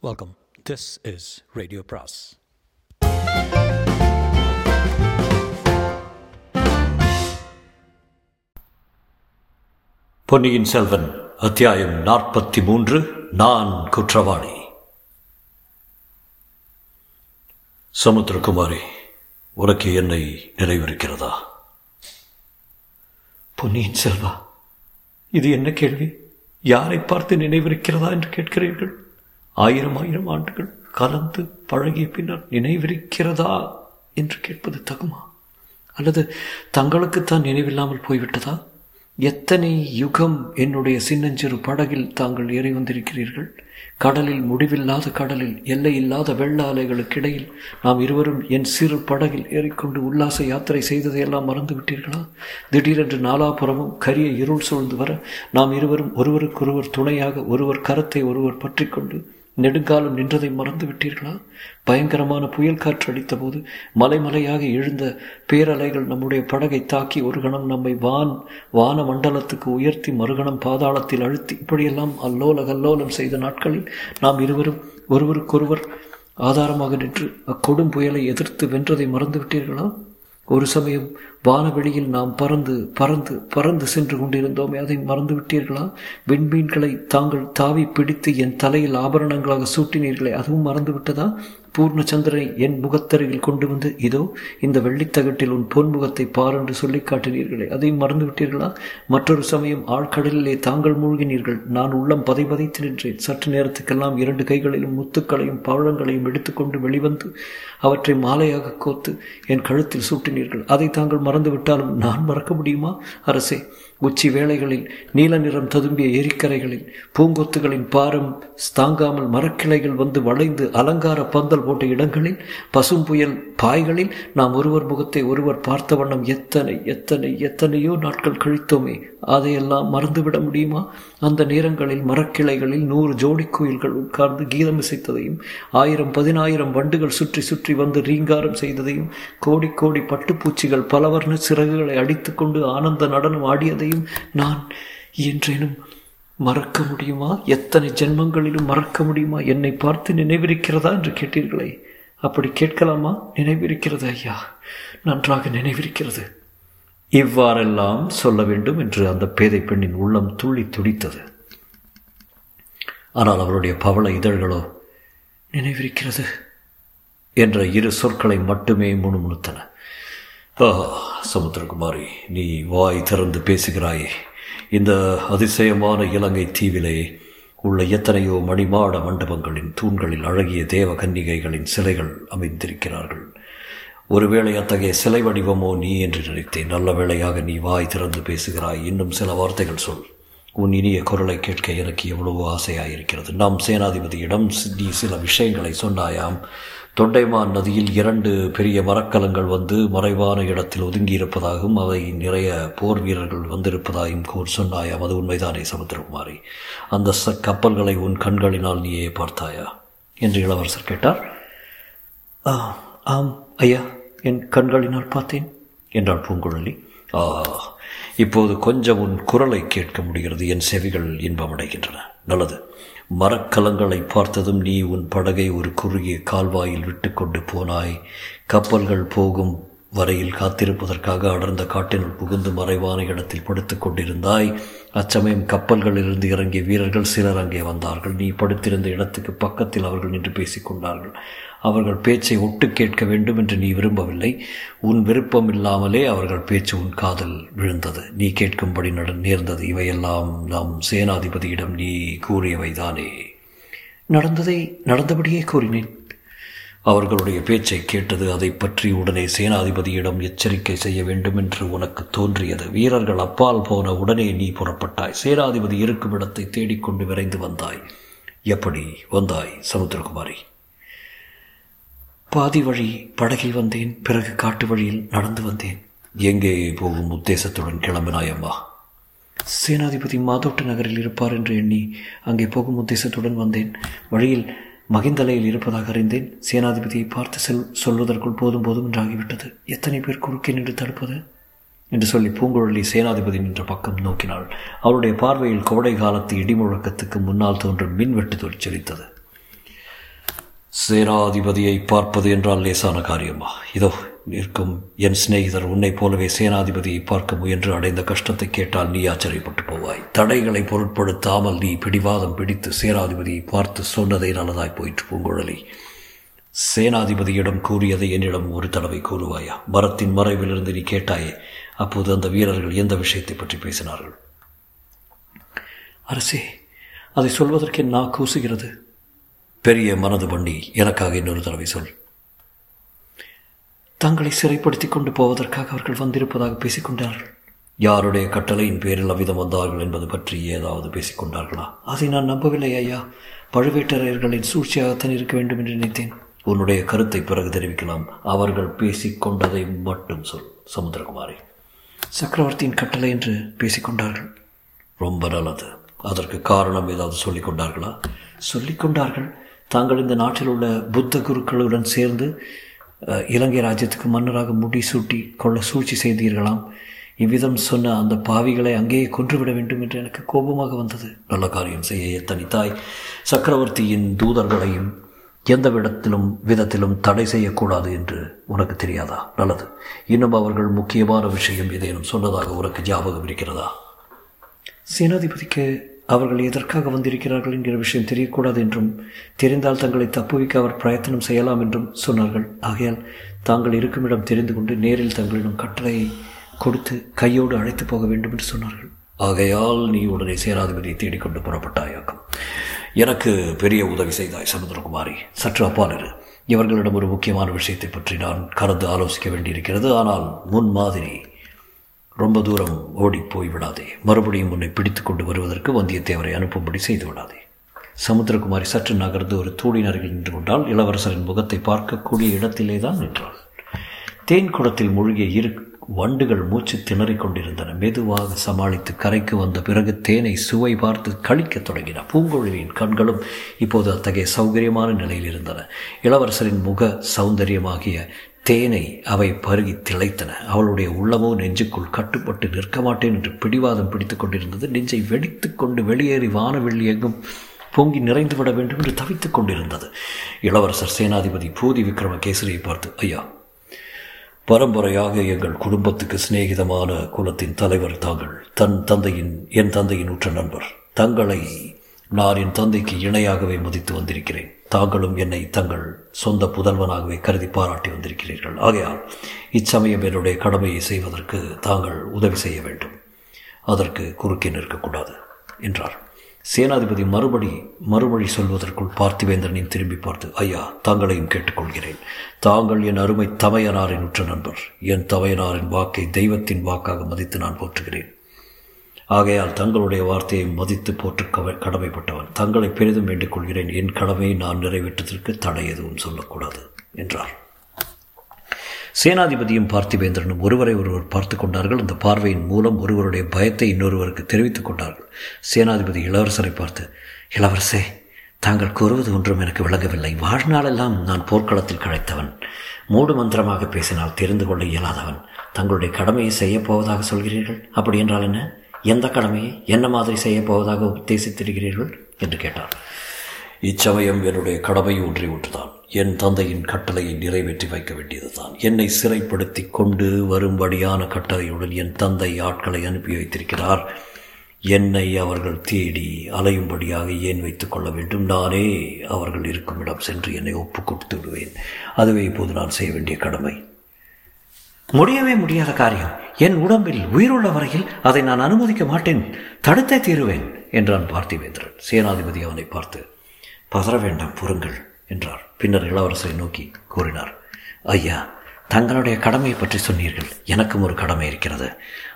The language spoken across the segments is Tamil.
வெல்கம் திஸ் இஸ் ரேடியோ பிராஸ் பொன்னியின் செல்வன் அத்தியாயம் நாற்பத்தி மூன்று நான் குற்றவாளி. சமுத்திரகுமாரி உனக்கு என்னை நிறைவிருக்கிறதா பொன்னியின் செல்வா இது என்ன கேள்வி? யாரை பார்த்து நினைவிருக்கிறதா என்று கேட்கிறீர்கள்? ஆயிரம் ஆயிரம் ஆண்டுகள் கலந்து பழகிய பின்னர் நினைவிருக்கிறதா என்று கேட்பது தகுமா? அல்லது தங்களுக்குத்தான் நினைவில்லாமல் போய்விட்டதா? எத்தனை யுகம் என்னுடைய சின்னஞ்சிறு படகில் தாங்கள் ஏறி வந்திருக்கிறீர்கள்? கடலில் முடிவில்லாத கடலில் எல்லை இல்லாத வெள்ள அலைகளுக்கிடையில் நாம் இருவரும் என் சிறு படகில் ஏறிக்கொண்டு உல்லாச யாத்திரை செய்ததையெல்லாம் மறந்து விட்டீர்களா திடீரென்று நாலாபுறமும் கரிய இருள் சூழ்ந்து வர நாம் இருவரும் ஒருவருக்கொருவர் துணையாக ஒருவர் கரத்தை ஒருவர் பற்றி கொண்டு நெடுங்காலம் நின்றதை மறந்து விட்டீர்களா? பயங்கரமான புயல் காற்று அடித்தபோது மலைமலையாக எழுந்த பேரலைகள் நம்முடைய படகை தாக்கி ஒரு கணம் நம்மை வான் வான மண்டலத்துக்கு உயர்த்தி மறுகணம் பாதாளத்தில் அழுத்தி இப்படியெல்லாம் அல்லோல கல்லோலம் செய்த நாட்களில் நாம் இருவரும் ஒருவருக்கொருவர் ஆதாரமாக நின்று அக்கொடும் புயலை எதிர்த்து வென்றதை மறந்து விட்டீர்களா? ஒரு சமயம் வானவெளியில் நாம் பறந்து பறந்து பறந்து சென்று கொண்டிருந்தோமே அதை மறந்து விட்டீர்களா? விண்மீன்களை தாங்கள் தாவி பிடித்து என் தலையில் ஆபரணங்களாக சூட்டினீர்களே அதுவும் மறந்து விட்டதா? பூர்ணச்சந்திரனை என் முகத்தருகில் கொண்டு வந்து இதோ இந்த வெள்ளித்தகட்டில் உன் பொன்முகத்தை பார் என்று சொல்லி காட்டினீர்களே. அதையும் மறந்து விட்டீர்களா மற்றொரு சமயம் ஆழ்கடலிலே தாங்கள் மூழ்கினீர்கள். நான் உள்ளம் பதை பதைத்து நின்றேன். சற்று நேரத்துக்கெல்லாம் இரண்டு கைகளிலும் முத்துக்களையும் பழங்களையும் எடுத்துக்கொண்டு வெளிவந்து அவற்றை மாலையாக கோத்து என் கழுத்தில் சூட்டினீர்கள். அதை தாங்கள் மறந்துவிட்டாலும் நான் மறக்க முடியுமா? அரசே உச்சி வேளைகளில் நீல நிறம் ததும்பிய எரிக்கரைகளில் பூங்கொத்துகளின் பாரம் தாங்காமல் மரக்கிளைகள் வந்து வளைந்து அலங்கார பந்தல் போட்ட இடங்களில் பசும் புயல் பாய்களில் நாம் ஒருவர் முகத்தை ஒருவர் பார்த்த வண்ணம் எத்தனை எத்தனை எத்தனையோ நாட்கள் கழித்தோமே அதையெல்லாம் மறந்துவிட முடியுமா? அந்த நேரங்களில் மரக்கிளைகளில் நூறு ஜோடி கோயில்கள் உட்கார்ந்து கீதம் இசைத்ததையும் ஆயிரம் பதினாயிரம் வண்டுகள் சுற்றி சுற்றி வந்து ரீங்காரம் செய்ததையும் கோடி கோடி பட்டுப்பூச்சிகள் பலவர்ண சிறகுகளை அடித்துக்கொண்டு ஆனந்த நடனம் ஆடியதையும் நான் என்றேனும் மறக்க முடியுமா? எத்தனை ஜென்மங்களிலும் மறக்க முடியுமா? என்னை பார்த்து நினைவிருக்கிறதா என்று கேட்டீர்களே. அப்படி கேட்கலாமா? நினைவிருக்கிறது ஐயா. நன்றாக நினைவிருக்கிறது. இவ்வாறெல்லாம் சொல்ல வேண்டும் என்று அந்த பேதை பெண்ணின் உள்ளம் துள்ளி துடித்தது. ஆனால் அவருடைய பவள இதழ்களோ நினைவிருக்கிறது? என்ற இரு சொற்களை மட்டுமே முணுமுணுத்தன. சமுத்திரகுமாரி நீ வாய் திறந்து பேசுகிறாயே. இந்த அதிசயமான இலங்கை தீவிலே உள்ள எத்தனையோ மணிமாட மண்டபங்களின் தூண்களில் அழகிய தேவ கன்னிகைகளின் சிலைகள் அமைந்திருக்கிறார்கள். ஒருவேளை அத்தகைய சிலை வடிவமோ நீ என்று நினைத்தேன். நல்ல வேளையாக நீ வாய் திறந்து பேசுகிறாய். இன்னும் சில வார்த்தைகள் சொல். உன் இனிய குரலை கேட்க எனக்கு எவ்வளவோ ஆசையாயிருக்கிறது. நாம் சேனாதிபதியிடம் நீ சில விஷயங்களை சொன்னாயாம். தொண்டைமான் நதியில் இரண்டு பெரிய மரக்கலங்கள் வந்து மறைவான இடத்தில் ஒதுங்கியிருப்பதாகவும் அவை நிறைய போர் வீரர்கள் வந்திருப்பதாகவும் கூர் சொன்னாயாம் அது உண்மைதானே சமுத்திரகுமாரி? அந்த ச கப்பல்களை உன் கண்களினால் நீயே பார்த்தாயா? என்று இளவரசர் கேட்டார். ஆம் ஐயா என் கண்களினால் பார்த்தேன் என்றாள் பூங்குழலி. ஆ இப்போது கொஞ்சம் உன் குரலை கேட்க முடிகிறது. என் செவிகள் இன்பமடைகின்றன. நல்லது. மரக்கலங்களை பார்த்ததும் நீ உன் படகை ஒரு குறுகிய கால்வாயில் விட்டுக்கொண்டு போனாய். கப்பல்கள் போகும் வரையில் காத்திருப்பதற்காக அடர்ந்த காட்டினுள் புகுந்து மறைவான இடத்தில் படுத்து கொண்டிருந்தாய். அச்சமயம் கப்பல்களிலிருந்து இறங்கிய வீரர்கள் சிலர் அங்கே வந்தார்கள். நீ படுத்திருந்த இடத்துக்கு பக்கத்தில் அவர்கள் நின்று பேசிக்கொண்டார்கள் அவர்கள் பேச்சை ஒட்டு கேட்க வேண்டும் என்று நீ விரும்பவில்லை. உன் விருப்பம் இல்லாமலே அவர்கள் பேச்சு உன் காதல் விழுந்தது. நீ கேட்கும்படி நட நேர்ந்தது. இவையெல்லாம் நாம் சேனாதிபதியிடம் நீ கூறியவைதானே. நடந்ததை நடந்தபடியே கூறினேன். அவர்களுடைய பேச்சை கேட்டது அதை பற்றி உடனே சேனாதிபதியிடம் எச்சரிக்கை செய்ய வேண்டும் என்று உனக்கு தோன்றியது. வீரர்கள் அப்பால் போன உடனே நீ புறப்பட்டாய். சேனாதிபதி இருக்கும் இடத்தை தேடிக்கொண்டு விரைந்து வந்தாய். எப்படி? வந்தாய் சமுத்திரகுமாரி. பாதி வழி படகில் வந்தேன் பிறகு காட்டு வழியில் நடந்து வந்தேன். எங்கே போகும் உத்தேசத்துடன் கிளம்பினாயம்மா சேனாதிபதி மாதோட்டு நகரில் இருப்பார் என்று எண்ணி அங்கே போகும் உத்தேசத்துடன் வந்தேன். வழியில் மகிந்தலையில் இருப்பதாக அறிந்தேன். சேனாதிபதியை பார்த்து செல் சொல்வதற்குள் போதும் போதும் என்றாகிவிட்டது. எத்தனை பேர் குறுக்கே நின்று தடுப்பது? என்று சொல்லி பூங்குழலி சேனாதிபதி நின்ற பக்கம் நோக்கினாள். அவருடைய பார்வையில் கோடை காலத்து இடிமுழக்கத்துக்கு முன்னால் தோன்றும் மின்வெட்டு தொழிற்சலித்தது. சேனாதிபதியை பார்ப்பது என்றால் லேசான காரியமா? இதோ நிற்கும் என் சிநேகிதர் உன்னைப் போலவே சேனாதிபதியை பார்க்க முயன்று அடைந்த கஷ்டத்தை கேட்டால் நீ ஆச்சரியப்பட்டு போவாய். தடைகளை பொருட்படுத்தாமல் நீ பிடிவாதம் பிடித்து சேனாதிபதியை பார்த்து சொன்னதை நல்லதாய் போயிற்று பூங்குழலி. சேனாதிபதியிடம் கூறியதை என்னிடம் ஒரு தடவை கூறுவாயா? மரத்தின் மறைவிலிருந்து நீ கேட்டாயே அப்போது அந்த வீரர்கள் எந்த விஷயத்தை பற்றி பேசினார்கள்? அரசே அதை சொல்வதற்கு நான் கூசுகிறது பெரிய மனது பண்ணி எனக்காக இன்னொரு தடவை சொல். தங்களை சிறைப்படுத்திக் கொண்டு போவதற்காக அவர்கள் வந்திருப்பதாக பேசிக்கொண்டார்கள். யாருடைய கட்டளையின் பேரில் அவ்விதம் வந்தார்கள் என்பது பற்றி ஏதாவது பேசிக்கொண்டார்களா? அதை நான் நம்பவில்லை ஐயா. பழுவேட்டரையர்களின் சூழ்ச்சியாகத்தான் இருக்க வேண்டும் என்று நினைத்தேன். உன்னுடைய கருத்தை பிறகு தெரிவிக்கலாம். அவர்கள் பேசிக்கொண்டதை மட்டும் சொல் சமுத்திரகுமாரி. சக்கரவர்த்தியின் கட்டளை என்று பேசிக்கொண்டார்கள். ரொம்ப நல்லது. அதற்கு காரணம் ஏதாவது சொல்லிக் கொண்டார்களா கொண்டார்கள் தாங்கள் இந்த நாட்டில் உள்ள புத்த குருக்களுடன் சேர்ந்து இலங்கை ராஜ்யத்துக்கு மன்னராக முடி சூட்டி கொள்ள சூழ்ச்சி செய்தீர்களாம். இவ்விதம் சொன்ன அந்த பாவிகளை அங்கேயே கொன்றுவிட வேண்டும் என்று எனக்கு கோபமாக வந்தது. நல்ல காரியம் செய்ய தனித்தாய் சக்கரவர்த்தியின் தூதர்களையும் எந்த விடத்திலும் விதத்திலும் தடை செய்யக்கூடாது என்று உனக்கு தெரியாதா? நல்லது. இன்னும் அவர்கள் முக்கியமான விஷயம் ஏதேனும் சொன்னதாக உனக்கு ஞாபகம் இருக்கிறதா? சேனாதிபதிக்கு அவர்கள் எதற்காக வந்திருக்கிறார்கள் என்கிற விஷயம் தெரியக்கூடாது என்றும் தெரிந்தால் தங்களை தப்புவிக்க அவர் பிரயத்தனம் செய்யலாம் என்றும் சொன்னார்கள். ஆகையால் தாங்கள் இருக்குமிடம் தெரிந்து கொண்டு நேரில் தங்களிடம் கட்டளையை கொடுத்து கையோடு அழைத்து போக வேண்டும் என்று சொன்னார்கள். ஆகையால் நீ உடனே சேனாதிபதியை தேடிக்கொண்டு புறப்பட்டாயாக்கும் எனக்கு பெரிய உதவி செய்தாய் சமுத்திரகுமாரி. சற்று அப்பால் இரு. இவர்களிடம் ஒரு முக்கியமான விஷயத்தை பற்றி நான் கலந்து ஆலோசிக்க வேண்டியிருக்கிறது. ஆனால் முன் மாதிரி ரொம்ப தூரம் ஓடி போய் விடாதே. மறுபடியும் உன்னை பிடித்து கொண்டு வருவதற்கு வந்தியத்தேவரை அனுப்பும்படி செய்து விடாதே. சமுத்திரகுமாரி சற்று நகர்ந்து ஒரு தூணின் அருகில் நின்று கொண்டால் இளவரசரின் முகத்தை பார்க்கக்கூடிய இடத்திலே தான் நின்றாள். தேன் குடத்தில் மூழ்கிய இரு வண்டுகள் மூச்சு திணறிக் கொண்டிருந்தன. மெதுவாக சமாளித்து கரைக்கு வந்த பிறகு தேனை சுவை பார்த்து கழிக்கத் தொடங்கின. பூங்குழலியின் கண்களும் இப்போது அத்தகைய சௌகரியமான நிலையில் இருந்தன. இளவரசரின் முக சௌந்தரியமாகிய தேனை அவை பருகி திளைத்தன. அவளுடைய உள்ளமோ நெஞ்சுக்குள் கட்டுப்பட்டு நிற்க மாட்டேன் என்று பிடிவாதம் பிடித்து கொண்டிருந்தது. நெஞ்சை வெடித்து கொண்டு வெளியேறி வானவெள்ளி எங்கும் பொங்கி நிறைந்து விட வேண்டும் என்று தவித்துக் கொண்டிருந்தது. இளவரசர் சேனாதிபதி பூதி விக்ரமகேசரியை பார்த்து ஐயா பரம்பரையாக எங்கள் குடும்பத்துக்கு சிநேகிதமான குலத்தின் தலைவர் தாங்கள் தன் தந்தையின் என் தந்தையின் உற்ற நண்பர். தங்களை நான் என் தந்தைக்கு இணையாகவே மதித்து வந்திருக்கிறேன். தாங்களும் என்னை தங்கள் சொந்த புதல்வனாகவே கருதி பாராட்டி வந்திருக்கிறீர்கள். ஆகையால் இச்சமயம் என்னுடைய கடமையை செய்வதற்கு தாங்கள் உதவி செய்ய வேண்டும். அதற்கு குறுக்கே நிற்கக்கூடாது என்றார். சேனாதிபதி மறுபடி மறுமொழி சொல்வதற்குள் பார்த்திவேந்திரனையும் திரும்பி பார்த்து ஐயா தாங்களையும் கேட்டுக்கொள்கிறேன். தாங்கள் என் அருமை தமையனாரின் உற்ற நண்பர். என் தமையனாரின் வாக்கை தெய்வத்தின் வாக்காக மதித்து நான் போற்றுகிறேன். ஆகையால் தங்களுடைய வார்த்தையை மதித்து போற்று கவ- கடமைப்பட்டவன். தங்களை பெரிதும் வேண்டிக் கொள்கிறேன். என் கடமையை நான் நிறைவேற்றுவதற்கு தடை எதுவும் சொல்லக்கூடாது என்றார். சேனாதிபதியும் பார்த்திபேந்திரனும் ஒருவரை ஒருவர் பார்த்து கொண்டார்கள். அந்த பார்வையின் மூலம் ஒருவருடைய பயத்தை இன்னொருவருக்கு தெரிவித்துக் கொண்டார்கள். சேனாதிபதி இளவரசரை பார்த்து இளவரசே தாங்கள் கூறுவது ஒன்றும் எனக்கு விளங்கவில்லை. வாழ்நாளெல்லாம் நான் போர்க்களத்தில் கழைத்தவன் மூடு மந்திரமாக பேசினால் தெரிந்து கொள்ள இயலாதவன். தங்களுடைய கடமையை செய்யப்போவதாக சொல்கிறீர்கள்? அப்படி என்றால் என்ன? எந்த கடமையை என்ன மாதிரி செய்யப் போவதாக உத்தேசித்திருக்கிறீர்கள் என்று கேட்டார். இச்சமயம் என்னுடைய கடமை ஒன்றை ஒன்றுதான் என் தந்தையின் கட்டளையை நிறைவேற்றி வைக்க வேண்டியதுதான். என்னை சிறைப்படுத்தி கொண்டு வரும்படியான கட்டளையுடன் என் தந்தை ஆட்களை அனுப்பி வைத்திருக்கிறார். என்னை அவர்கள் தேடி அலையும்படியாக ஏன் வைத்துக் கொள்ள வேண்டும்? நானே அவர்கள் இருக்கும் இடம் சென்று என்னை ஒப்பு கொடுத்து விடுவேன். அதுவே இப்போது நான் செய்ய வேண்டிய கடமை. முடியவே முடியாத காரியம். என் உடம்பில் உயிருள்ள வரையில் அதை நான் அனுமதிக்க மாட்டேன். தடுத்தே தீருவேன் என்றான் பார்த்திவேந்திரன். சேனாதிபதி அவனை பார்த்து பதற வேண்டாம் பொறுங்கள் என்றார். பின்னர் இளவரசரை நோக்கி கூறினார் ஐயா தங்களுடைய கடமையை பற்றி சொன்னீர்கள். எனக்கும் ஒரு கடமை இருக்கிறது.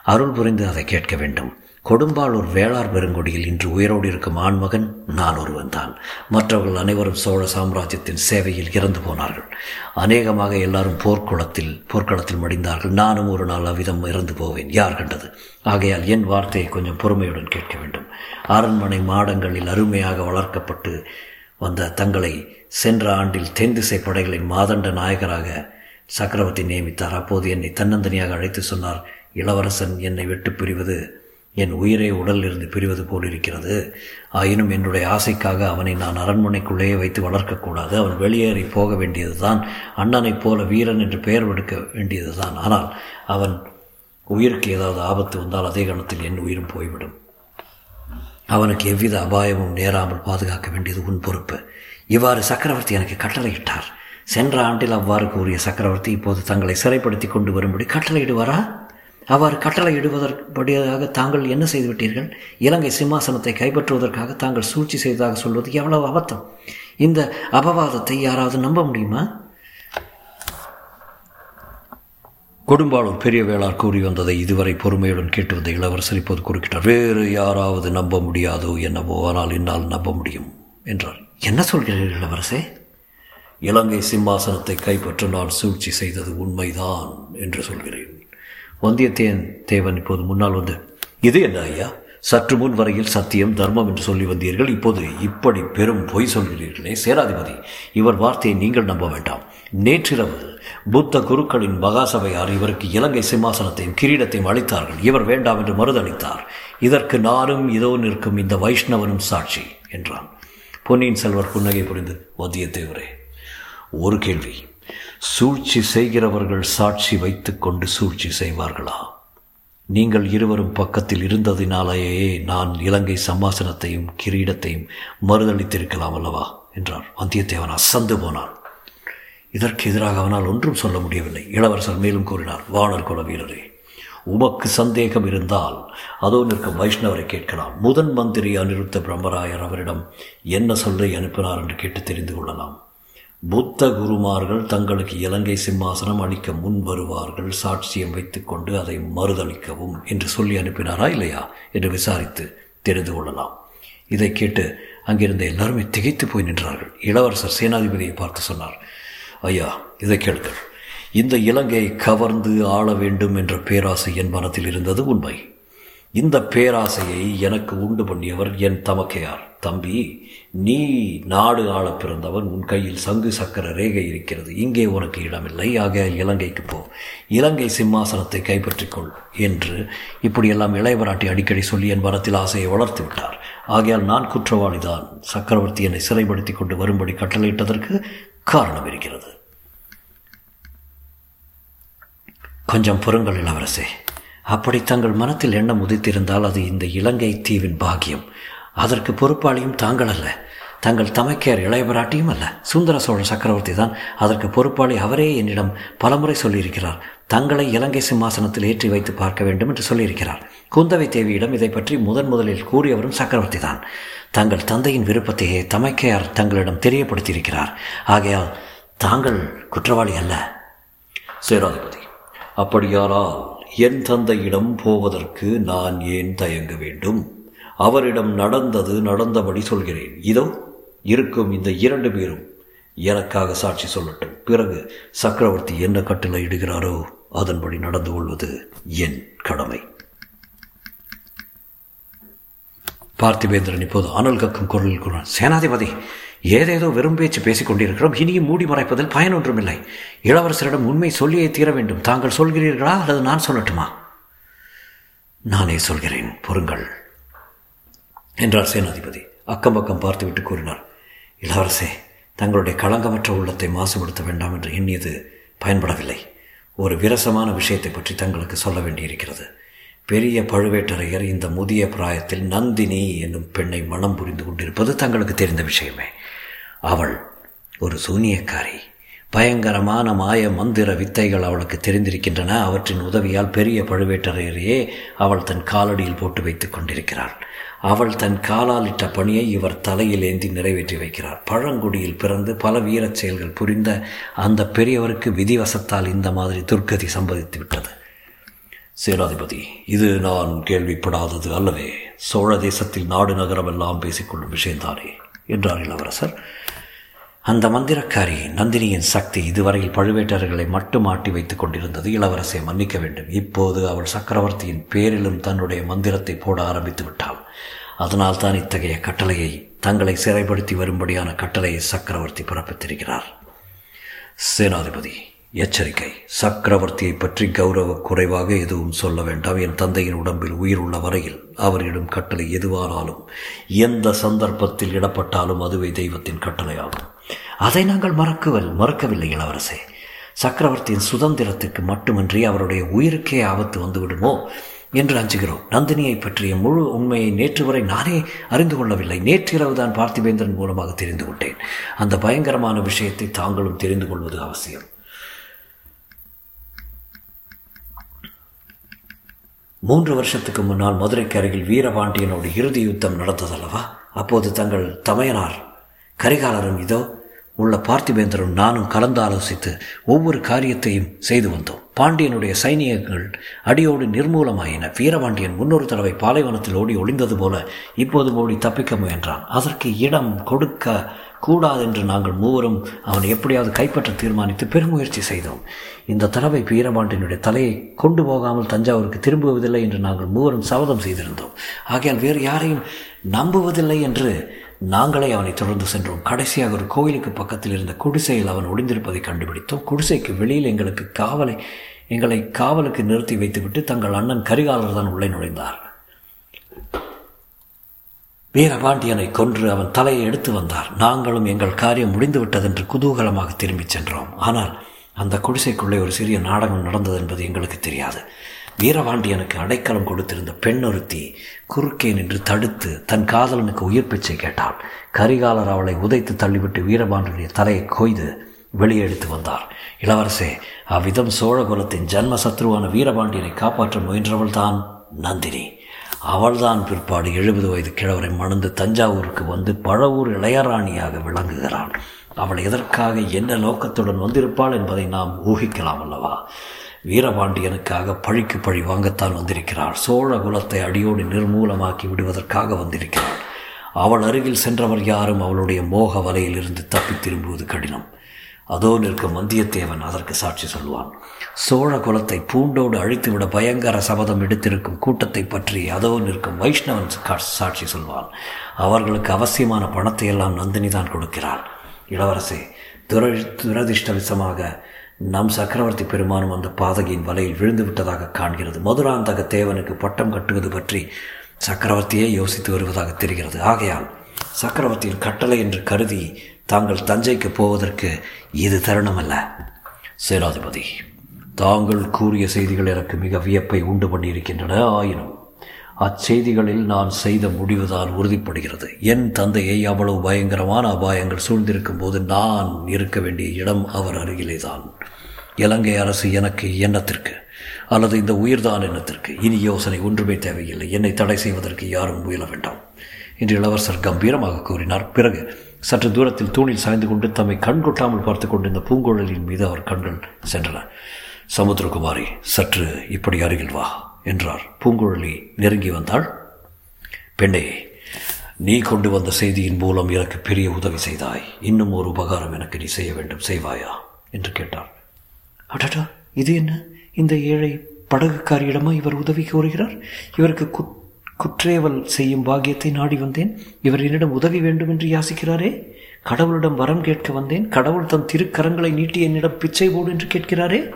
அருள் புரிந்து அதை கேட்க வேண்டும். கொடும்பாளூர் வேளார் பெருங்குடியில் இன்று உயிரோடு இருக்கும் ஆண்மகன் நான் ஒருவன் தான். மற்றவர்கள் அனைவரும் சோழ சாம்ராஜ்யத்தின் சேவையில் இறந்து போனார்கள். அநேகமாக எல்லாரும் போர்க்குளத்தில் போர்க்களத்தில் மடிந்தார்கள். நானும் ஒரு நாள் அவ்விதம் இறந்து போவேன். யார் கண்டது? ஆகையால் என் வார்த்தையை கொஞ்சம் பொறுமையுடன் கேட்க வேண்டும். அரண்மனை மாடங்களில் அருமையாக வளர்க்கப்பட்டு வந்த தங்களை சென்ற ஆண்டில் தென் திசை படைகளின் மாதண்ட நாயகராக சக்கரவர்த்தி நியமித்தார். அப்போது என்னை தன்னந்தனியாக அழைத்து சொன்னார் இளவரசன் என்னை விட்டு பிரிவது என் உயிரை உடலிலிருந்து பிரிவது போல் இருக்கிறது ஆயினும் என்னுடைய ஆசைக்காக அவனை நான் அரண்மனைக்குள்ளேயே வைத்து வளர்க்கக்கூடாது. அவன் வெளியேறி போக வேண்டியதுதான். அண்ணனைப் போல வீரன் என்று பெயர் எடுக்க வேண்டியதுதான். ஆனால் அவன் உயிருக்கு ஏதாவது ஆபத்து வந்தால் அதே கணத்தில் என் உயிரும் போய்விடும். அவனுக்கு எவ்வித அபாயமும் நேராமல் பாதுகாக்க வேண்டியது உன் பொறுப்பு. இவ்வாறு சக்கரவர்த்தி எனக்கு கட்டளையிட்டார். சென்ற ஆண்டில் அவ்வாறு கூறிய சக்கரவர்த்தி இப்போது தங்களை சிறைப்படுத்தி கொண்டு வரும்படி கட்டளையிடுவாரா? அவ்வாறு கட்டளையிடுவதற்படியாக தாங்கள் என்ன செய்துவிட்டீர்கள்? இலங்கை சிம்மாசனத்தை கைப்பற்றுவதற்காக தாங்கள் சூழ்ச்சி செய்ததாக சொல்வது எவ்வளவு அபத்தம்? இந்த அபவாதத்தை யாராவது நம்ப முடியுமா? கொடும்பாளூர் பெரிய வேளார் கூறி வந்ததை இதுவரை பொறுமையுடன் கேட்டு வந்த இளவரசர் இப்போது குறுக்கிட்டார் வேறு யாராவது நம்ப முடியாதோ என்னவோ ஆனால் என்னால் நம்ப முடியும் என்றார். என்ன சொல்கிறீர்கள் இளவரசே? இலங்கை சிம்மாசனத்தை கைப்பற்ற நான் சூழ்ச்சி செய்தது உண்மைதான் என்று சொல்கிறேன். வந்தியத்தேன் தேவன் இப்போது முன்னால் வந்து இது என்ன ஐயா? சற்று முன் வரையில் சத்தியம் தர்மம் என்று சொல்லி வந்தீர்கள். இப்போது இப்படி பெரும் பொய் சொல்கிறீர்களே சேனாதிபதி. இவர் வார்த்தையை நீங்கள் நம்ப வேண்டாம். நேற்றிரவு புத்த குருக்களின் மகாசபையார் இவருக்கு இலங்கை சிம்மாசனத்தையும் கிரீடத்தையும் அளித்தார்கள். இவர் வேண்டாம் என்று மறுதளித்தார். இதற்கு நானும் இதோ நிற்கும் இந்த வைஷ்ணவனும் சாட்சி என்றான். பொன்னியின் செல்வர் புன்னகை புரிந்து வந்தியத்தேவரே ஒரு கேள்வி. சூழ்ச்சி செய்கிறவர்கள் சாட்சி வைத்துக்கொண்டு சூழ்ச்சி செய்வார்களா? நீங்கள் இருவரும் பக்கத்தில் இருந்ததினாலேயே நான் இலங்கை சம்மாசனத்தையும் கிரீடத்தையும் மறுதளித்திருக்கலாம் அல்லவா? என்றார். வந்தியத்தேவன் அசந்து போனான். இதற்கு எதிராக அவனால் ஒன்றும் சொல்ல முடியவில்லை. இளவரசர் மேலும் கூறினார் வானர் குல வீரரே உமக்கு சந்தேகம் இருந்தால் அதோ நிற்கும் வைஷ்ணவரை கேட்கலாம். முதன் மந்திரி அனிருத்த பிரம்மராயர் அவரிடம் என்ன சொல்லை அனுப்பினார் என்று கேட்டு தெரிந்து கொள்ளலாம். புத்த குருமார்கள் தங்களுக்கு இலங்கை சிம்மாசனம் அளிக்க முன் வருவார்கள். சாட்சியம் வைத்துக்கொண்டு அதை மறுதளிக்கவும் என்று சொல்லி அனுப்பினாரா இல்லையா என்று விசாரித்து தெரிந்து கொள்ளலாம். இதை கேட்டு அங்கிருந்த எல்லாருமே திகைத்து போய் நின்றார்கள். இளவரசர் சேனாதிபதியை பார்த்து சொன்னார் ஐயா இதை கேளுங்கள். இந்த இலங்கையை கவர்ந்து ஆள வேண்டும் என்ற பேராசை என் மனத்தில் இருந்தது உண்மை. இந்த பேராசையை எனக்கு உண்டு பண்ணியவர் என் தமக்கையார். தம்பி நீ நாடு ஆள பிறந்தவன் உன் கையில் சங்கு சக்கர ரேகை இருக்கிறது. இங்கே உனக்கு இடமில்லை. ஆகையால் இலங்கைக்கு போ. இலங்கை சிம்மாசனத்தை கைப்பற்றிக்கொள் என்று இப்படியெல்லாம் இளையவராட்டி அடிக்கடி சொல்லி என் மனத்தில் ஆசையை வளர்த்து விட்டார். ஆகையால் நான் குற்றவாளிதான். சக்கரவர்த்தி என்னை சிறைப்படுத்தி கொண்டு வரும்படி கட்டளையிட்டதற்கு காரணம் இருக்கிறது. கொஞ்சம் பொறுங்கள் இளவரசே. அப்படி தங்கள் மனத்தில் எண்ணம் உதித்திருந்தால் அது இந்த இலங்கை தீவின் பாக்கியம். அதற்கு பொறுப்பாளியும் தாங்கள் அல்ல தங்கள் தமைக்கையர் இளையவராட்டியும் அல்ல. சுந்தர சோழ சக்கரவர்த்தி தான் அதற்கு பொறுப்பாளி அவரே என்னிடம் பலமுறை சொல்லியிருக்கிறார். தங்களை இலங்கை சிம்மாசனத்தில் ஏற்றி வைத்து பார்க்க வேண்டும் என்று சொல்லியிருக்கிறார். குந்தவை தேவியிடம் இதை பற்றி முதன் முதலில் கூறியவரும் சக்கரவர்த்தி தான். தங்கள் தந்தையின் விருப்பத்தையே தமைக்கையார் தங்களிடம் தெரியப்படுத்தியிருக்கிறார். ஆகையால் தாங்கள் குற்றவாளி அல்ல. சேராதிபதி அப்படியானால் என் தந்தையிடம் போவதற்கு நான் ஏன் தயங்க வேண்டும்? அவரிடம் நடந்தது நடந்தபடி சொல்கிறேன். இதோ இருக்கும் இந்த இரண்டு பேரும் எனக்காக சாட்சி சொல்லட்டும். பிறகு சக்கரவர்த்தி என்ன கட்டளை இடுகிறாரோ அதன்படி நடந்து கொள்வது என் கடமை. பார்த்திபேந்திரன் இப்போது அனல் கக்கும் குரலில் கூறினார் சேனாதிபதி ஏதேதோ வெறும் பேச்சு பேசிக் கொண்டிருக்கிறோம். இனியும் மூடி மறைப்பதில் பயன் ஒன்றுமில்லை. இளவரசரிடம் உண்மை சொல்லியே தீர வேண்டும். தாங்கள் சொல்கிறீர்களா அல்லது நான் சொல்லட்டுமா? நானே சொல்கிறேன். பொருங்கள் என்றார் சேனாதிபதி. அக்கம் பக்கம் பார்த்துவிட்டு கூறினார் இளவரசே தங்களுடைய களங்கமற்ற உள்ளத்தை மாசுபடுத்த வேண்டாம் என்று எண்ணியது பயன்படவில்லை. ஒரு விரசமான விஷயத்தை பற்றி தங்களுக்கு சொல்ல வேண்டியிருக்கிறது. பெரிய பழுவேட்டரையர் இந்த முதிய பிராயத்தில் நந்தினி என்னும் பெண்ணை மனம் புரிந்து கொண்டிருப்பது தங்களுக்கு தெரிந்த விஷயமே. அவள் ஒரு சூனியக்காரி. பயங்கரமான மாய மந்திர வித்தைகள் அவளுக்கு தெரிந்திருக்கின்றன. அவற்றின் உதவியால் பெரிய பழுவேட்டரையரையே அவள் தன் காலடியில் போட்டு வைத்துக் கொண்டிருக்கிறாள். அவள் தன் காலால் இட்ட பணியை இவர் தலையில் ஏந்தி நிறைவேற்றி வைக்கிறார். பழங்குடியில் பிறந்து பல வீரச் செயல்கள் புரிந்த அந்த பெரியவருக்கு விதிவசத்தால் இந்த மாதிரி துர்க்கதி சம்பதித்து விட்டது. சேனாதிபதி இது நான் கேள்விப்படாதது அல்லவே. சோழ தேசத்தில் நாடு நகரம் எல்லாம் பேசிக்கொள்ளும் விஷயம்தானே? என்றார் இளவரசர். அந்த மந்திரக்காரி நந்தினியின் சக்தி இதுவரையில் பழுவேட்டர்களை மட்டும் ஆட்டி வைத்துக் கொண்டிருந்தது இளவரசை மன்னிக்க வேண்டும். இப்போது அவள் சக்கரவர்த்தியின் பேரிலும் தன்னுடைய மந்திரத்தை போட ஆரம்பித்து விட்டாள். அதனால் தான் இத்தகைய கட்டளையை தங்களை சிறைப்படுத்தி வரும்படியான கட்டளையை சக்கரவர்த்தி பிறப்பித்திருக்கிறார். சேனாதிபதி எச்சரிக்கை. சக்கரவர்த்தியை பற்றி கௌரவ குறைவாக எதுவும் சொல்ல வேண்டாம். என் தந்தையின் உடம்பில் உயிர் உள்ள வரையில் அவரிடம் கட்டளை எதுவானாலும் எந்த சந்தர்ப்பத்தில் இடப்பட்டாலும் அதுவே தெய்வத்தின் கட்டளையாகும். அதை நாங்கள் மறக்குவல் மறக்கவில்லை இளவரசே. சக்கரவர்த்தியின் சுதந்திரத்துக்கு மட்டுமின்றி அவருடைய உயிருக்கே ஆபத்து வந்துவிடுமோ என்று அஞ்சுகிறோம். நந்தினியை பற்றிய முழு உண்மையை நேற்று வரை நானே அறிந்து கொள்ளவில்லை. நேற்றிரவு தான் பார்த்திபேந்திரன் மூலமாக தெரிந்து கொண்டேன். அந்த பயங்கரமான விஷயத்தை தாங்களும் தெரிந்து கொள்வது அவசியம். மூன்று வருஷத்துக்கு முன்னால் மதுரைக்கு அருகில் வீரபாண்டியனோடு இறுதி யுத்தம் நடந்ததல்லவா? அப்போது தங்கள் தமையனார் கரிகாலரும் இதோ உள்ள பார்த்திபேந்தரும் நானும் கலந்து ஆலோசித்து ஒவ்வொரு காரியத்தையும் செய்து வந்தோம். பாண்டியனுடைய சைனியங்கள் அடியோடு நிர்மூலமாயின. வீரபாண்டியன் முன்னொரு தடவை பாலைவனத்தில் ஓடி ஒளிந்தது போல இப்போது ஓடி தப்பிக்க முயன்றான். அதற்கு இடம் கொடுக்க கூடாதென்று நாங்கள் மூவரும் அவனை எப்படியாவது கைப்பற்ற தீர்மானித்து பெருமுயற்சி செய்தோம். இந்த தடவை வீரபாண்டியனுடைய தலையை கொண்டு போகாமல் தஞ்சாவூருக்கு திரும்புவதில்லை என்று நாங்கள் மூவரும் சபதம் செய்திருந்தோம். ஆகையால் வேறு யாரையும் நம்புவதில்லை என்று நாங்களே அவனை தொடர்ந்து சென்றோம். கடைசியாக ஒரு கோயிலுக்கு பக்கத்தில் இருந்த குடிசையில் அவன் ஒளிந்திருப்பதை கண்டுபிடித்தோம். குடிசைக்கு வெளியில் எங்களுக்கு காவலை எங்களை காவலுக்கு நிறுத்தி வைத்துவிட்டு தங்கள் அண்ணன் கரிகாலர் தான் உள்ளே நுழைந்தார். வீரபாண்டியனை கொன்று அவன் தலையை எடுத்து வந்தார். நாங்களும் எங்கள் காரியம் முடிந்துவிட்டதென்று குதூகலமாக திரும்பிச் சென்றோம். ஆனால் அந்த குடிசைக்குள்ளே ஒரு சிறிய நாடகம் நடந்தது என்பது எங்களுக்கு தெரியாது. வீரபாண்டியனுக்கு அடைக்கலம் கொடுத்திருந்த பெண் ஒருத்தி குறுக்கே நின்று தடுத்து தன் காதலனுக்கு உயிர் பிச்சை கேட்டாள். கரிகாலர் அவளை உதைத்து தள்ளிவிட்டு வீரபாண்டியனுடைய தலையை கொய்து வெளியே எடுத்து வந்தார். இளவரசே அவ்விதம் சோழகுலத்தின் ஜன்ம சத்ருவான வீரபாண்டியனை காப்பாற்ற முயன்றவள் தான் நந்தினி. அவள்தான் பிற்பாடு எழுபது வயது கிழவரை மணந்து தஞ்சாவூருக்கு வந்து பழவூர் இளையராணியாக விளங்குகிறாள். அவள் எதற்காக என்ன நோக்கத்துடன் வந்திருப்பாள் என்பதை நாம் ஊகிக்கலாம் அல்லவா? வீரபாண்டியனுக்காக பழிக்கு பழி வாங்கத்தான் வந்திருக்கிறாள். சோழ குலத்தை அடியோடு நிர்மூலமாக்கி விடுவதற்காக வந்திருக்கிறாள். அவள் அருகில் சென்றவர் யாரும் அவளுடைய மோக வலையில் இருந்து தப்பி திரும்புவது கடினம். அதோ நிற்கும் வந்தியத்தேவன் அதற்கு சாட்சி சொல்வான் சோழ குலத்தை பூண்டோடு அழித்துவிட பயங்கர சபதம் எடுத்திருக்கும் கூட்டத்தை பற்றி அதோ நிற்கும் வைஷ்ணவன் சாட்சி சொல்வான். அவர்களுக்கு அவசியமான பணத்தை எல்லாம் நந்தினி தான் கொடுக்கிறாள். இளவரசே துர துரதிர்ஷ்டவசமாக நம் சக்கரவர்த்தி பெருமானும் அந்த பாதகியின் வலையில் விழுந்து விட்டதாக காண்கிறது. மதுராந்தக தேவனுக்கு பட்டம் கட்டுவது பற்றி சக்கரவர்த்தியே யோசித்து வருவதாக தெரிகிறது. ஆகையால் சக்கரவர்த்தியின் கட்டளை என்று கருதி தாங்கள் தஞ்சைக்கு போவதற்கு இது தருணமல்ல. சேனாதிபதி தாங்கள் கூறிய செய்திகள் எனக்கு மிக வியப்பை உண்டு பண்ணியிருக்கின்றன. ஆயினும் அச்செய்திகளில் நான் செய்த முடிவுதான் உறுதிப்படுகிறது. என் தந்தையை அவ்வளவு பயங்கரமான அபாயங்கள் சூழ்ந்திருக்கும் போது நான் இருக்க வேண்டிய இடம் அவர் அருகிலே தான் இலங்கை அரசு எனக்கு எண்ணத்திற்கு அல்லது இந்த உயிர்தான் எண்ணத்திற்கு இனி யோசனை ஒன்றுமே தேவையில்லை. என்னை தடை செய்வதற்கு யாரும் முயல வேண்டாம் என்று இளவரசர் கம்பீரமாக கூறினார். பிறகு சற்று தூரத்தில் தூணில் சாய்ந்து கொண்டு தம்மை கண் கொட்டாமல் பார்த்து கொண்டிருந்த பூங்குழலின் மீது அவர் கண்கள் சென்றன. சமுத்திரகுமாரி சற்று இப்படி அருகில் வா என்றார். பூங்குழலி நெருங்கி வந்தாள். பெண்ணே நீ கொண்டு வந்த செய்தியின் மூலம் எனக்கு பெரிய உதவி செய்தாய். இன்னும் ஒரு உபகாரம் எனக்கு நீ செய்ய வேண்டும். செய்வாயா? என்று கேட்டார். அடடா இது என்ன? இந்த ஏழை படகுக்காரியிடமா இவர் உதவி கோருகிறார்? இவருக்கு குத் குற்றேவல் செய்யும் பாக்கியத்தை நாடி வந்தேன். இவர் என்னிடம் உதவி வேண்டும் என்று யாசிக்கிறாரே? கடவுளிடம் வரம் கேட்க வந்தேன். கடவுள் தன் திருக்கரங்களை நீட்டி என்னிடம் பிச்சை போடு என்று கேட்கிறாரே?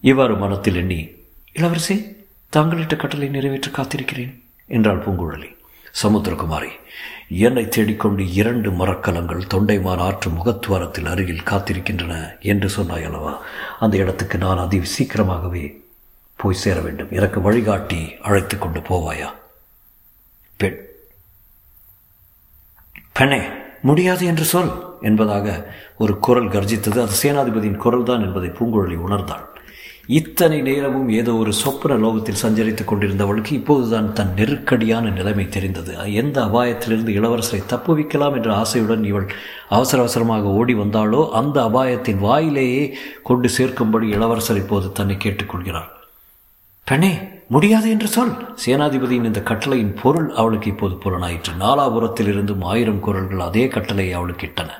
இவ்வாறு மனத்தில் எண்ணி இளவரசே தாங்களிட்ட கட்டளை நிறைவேற்ற காத்திருக்கிறேன் என்றாள் பூங்குழலி. சமுத்திரகுமாரி என்னை தேடிக்கொண்டு இரண்டு மரக்கலங்கள் தொண்டைமான் ஆற்று முகத்துவாரத்தில் அருகில் காத்திருக்கின்றன என்று சொன்னாய் அல்லவா அந்த இடத்துக்கு நான் அதி சீக்கிரமாகவே போய் சேர வேண்டும். எனக்கு வழிகாட்டி அழைத்து கொண்டு போவாயா? பெண். பெண்ணே முடியாது என்று சொல் என்பதாக ஒரு குரல் கர்ஜித்தது. அது சேனாதிபதியின் குரல் தான் என்பதை பூங்குழலி உணர்ந்தாள். இத்தனை நேரமும் ஏதோ ஒரு சொப்பன லோகத்தில் சஞ்சரித்துக் கொண்டிருந்தவளுக்கு இப்போதுதான் தன் நெருக்கடியான நிலைமை தெரிந்தது. எந்த அபாயத்திலிருந்து இளவரசரை தப்புவிக்கலாம் என்ற ஆசையுடன் இவள் அவசர அவசரமாக ஓடி வந்தாளோ அந்த அபாயத்தின் வாயிலேயே கொண்டு சேர்க்கும்படி இளவரசர் இப்போது தன்னை கேட்டுக்கொள்கிறார். பெண்ணே முடியாது என்று சொல். சேனாதிபதியின் இந்த கட்டளையின் பொருள் அவளுக்கு இப்போது புலனாயிற்று. நாலாபுரத்தில் இருந்தும் ஆயிரம் குரல்கள் அதே கட்டளையை அவளுக்கு இட்டன.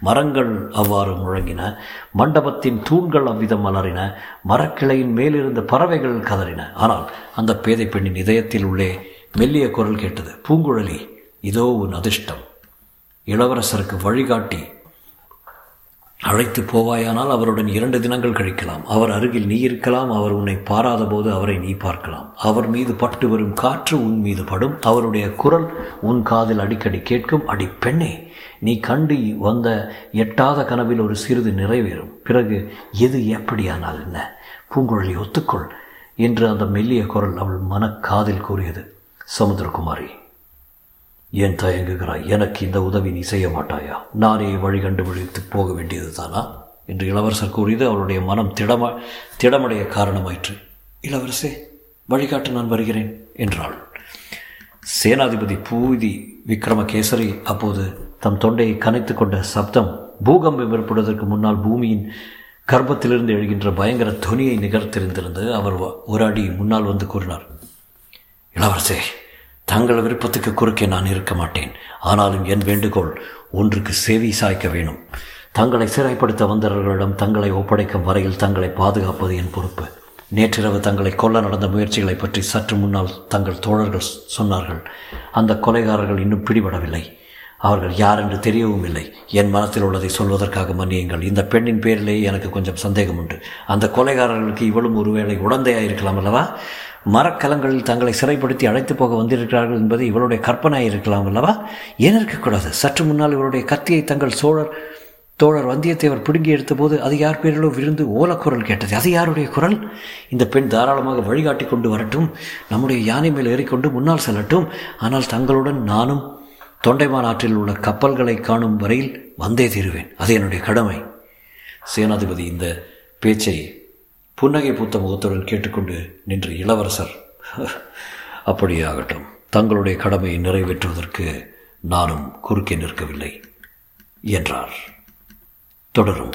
மரங்கள் அவ்வாறு முழங்கின. மண்டபத்தின் தூண்கள் அவ்விதம் மலரின. மரக்கிளையின் மேலிருந்த பறவைகள் கதறின. ஆனால் அந்த பேதை பெண்ணின் இதயத்தில் உள்ளே மெல்லிய குரல் கேட்டது. பூங்குழலி இதோ உன் அதிர்ஷ்டம். இளவரசருக்கு வழிகாட்டி அழைத்து போவாயானால் அவருடன் இரண்டு தினங்கள் கழிக்கலாம். அவர் அருகில் நீ இருக்கலாம் அவர் உன்னை பாராத போது அவரை நீ பார்க்கலாம். அவர் மீது பட்டு வரும் காற்று உன் மீது படும். அவருடைய குரல் உன் காதில் அடிக்கடி கேட்கும். அடி பெண்ணே நீ கண்டு வந்த எட்டாத கனவில் ஒரு சிறிது நிறைவேறும். பிறகு எது எப்படியானால் என்ன? பூங்குழலி ஒத்துக்கொள் என்று அந்த மெல்லிய குரல் அவள் மனக்காதில் கூறியது. சமுத்திரகுமாரி ஏன் தயங்குகிறாய். எனக்கு இந்த உதவி நீ செய்ய மாட்டாயா? நானே வழி கண்டுபிடித்து போக வேண்டியது தானா என்று இளவரசர் கூறியது அவருடைய மனம் திடம திடமடைய காரணமாயிற்று. இளவரசே வழிகாட்டு நான் வருகிறேன் என்றாள். சேனாதிபதி பூதி விக்ரமகேசரி அப்போது தம் தொண்டையை கனைத்து கொண்ட சப்தம் பூகம்பம் ஏற்படுவதற்கு முன்னால் பூமியின் கர்ப்பத்திலிருந்து எழுகின்ற பயங்கர துணியை நிகழ்த்திருந்திருந்து அவர் ஒரு அடி முன்னால் வந்து கூறினார். இளவரசே தங்கள் விருப்பத்துக்கு குறுக்கே நான் இருக்க மாட்டேன். ஆனாலும் என் வேண்டுகோள் ஒன்றுக்கு சேவை சாய்க்க வேணும். தங்களை சிறைப்படுத்த வந்தவர்களிடம் தங்களை ஒப்படைக்கும் வரையில் தங்களை பாதுகாப்பது என் பொறுப்பு. நேற்றிரவு தங்களை கொல்ல நடந்த முயற்சிகளை பற்றி சற்று முன்னால் தங்கள் தோழர்கள் சொன்னார்கள். அந்த கொலைகாரர்கள் இன்னும் பிடிபடவில்லை. அவர்கள் யார் என்று தெரியவும் இல்லை. என் மனத்தில் உள்ளதை சொல்வதற்காக மன்னியுங்கள். இந்த பெண்ணின் பேரிலேயே எனக்கு கொஞ்சம் சந்தேகம் உண்டு. அந்த கொலைகாரர்களுக்கு இவளும் ஒருவேளை உடந்தையாக இருக்கலாம் அல்லவா? மரக்கலங்களில் தங்களை சிறைப்படுத்தி அழைத்து போக வந்திருக்கிறார்கள் என்பது இவளுடைய கற்பனையாக இருக்கலாம் அல்லவா? ஏன் இருக்கக்கூடாது? சற்று முன்னால் இவருடைய கத்தியை தங்கள் சோழர் தோழர் வந்தியத்தேவர் பிடுங்கி எடுத்தபோது அது யார் பேரிலோ விருந்து ஓலக்குரல் கேட்டது. அது யாருடைய குரல்? இந்த பெண் தாராளமாக வழிகாட்டி கொண்டு வரட்டும். நம்முடைய யானை மேல் ஏறிக்கொண்டு முன்னால் செல்லட்டும். ஆனால் தங்களுடன் நானும் தொண்டைமான் ஆற்றில் உள்ள கப்பல்களை காணும் வரையில் வந்தே தீருவேன். அது என்னுடைய கடமை. சேனாதிபதி இந்த பேச்சை புன்னகை பூத்த முகத்துடன் கேட்டுக்கொண்டு நின்று இளவரசர் அப்படியே ஆகட்டும் தங்களுடைய கடமையை நிறைவேற்றுவதற்கு நானும் குறுக்கே நிற்கவில்லை என்றார். தொடரும்.